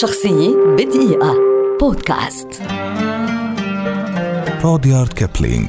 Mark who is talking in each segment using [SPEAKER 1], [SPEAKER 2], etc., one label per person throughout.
[SPEAKER 1] شخصية بدقيقة. بودكاست.
[SPEAKER 2] روديارد كيبلينغ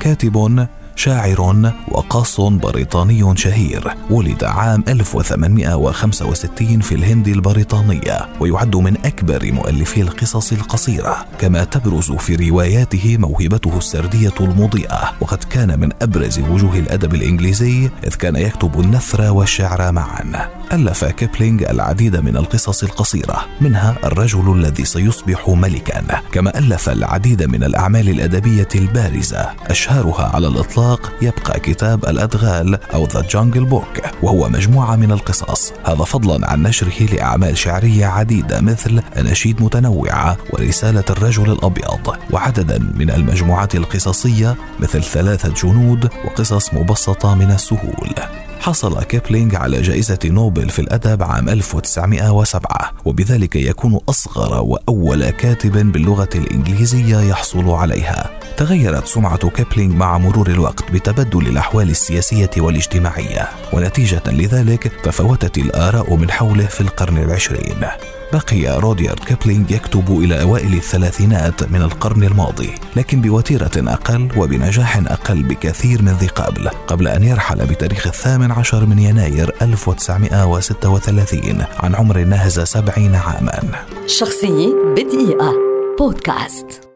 [SPEAKER 2] كاتب شاعر وقاص بريطاني شهير ولد عام 1865 في الهند البريطانية ويعد من أكبر مؤلفي القصص القصيرة كما تبرز في رواياته موهبته السردية المضيئة وقد كان من أبرز وجوه الأدب الإنجليزي إذ كان يكتب النثر والشعر معا. ألف كيبلينغ العديد من القصص القصيرة منها الرجل الذي سيصبح ملكا. كما ألف العديد من الأعمال الأدبية البارزة أشهرها على الإطلاق يبقى كتاب الأدغال أو The Jungle Book وهو مجموعة من القصص. هذا فضلا عن نشره لأعمال شعرية عديدة مثل أناشيد متنوعة ورسالة الرجل الأبيض. وعددا من المجموعات القصصية مثل ثلاثة جنود وقصص مبسطة من السهول. حصل كيبلينغ على جائزة نوبل في الأدب عام 1907 وبذلك يكون أصغر وأول كاتب باللغة الإنجليزية يحصل عليها. تغيرت سمعة كيبلينغ مع مرور الوقت بتبدل الأحوال السياسية والاجتماعية ونتيجة لذلك تفاوتت الآراء من حوله في القرن العشرين. بقي روديارد كيبلينغ يكتب إلى أوائل الثلاثينات من القرن الماضي لكن بوتيرة أقل وبنجاح أقل بكثير من ذي قبل قبل أن يرحل بتاريخ الثامن عشر من يناير 1936 عن عمر ناهز سبعين عاما.
[SPEAKER 1] شخصية بدقيقة. بودكاست.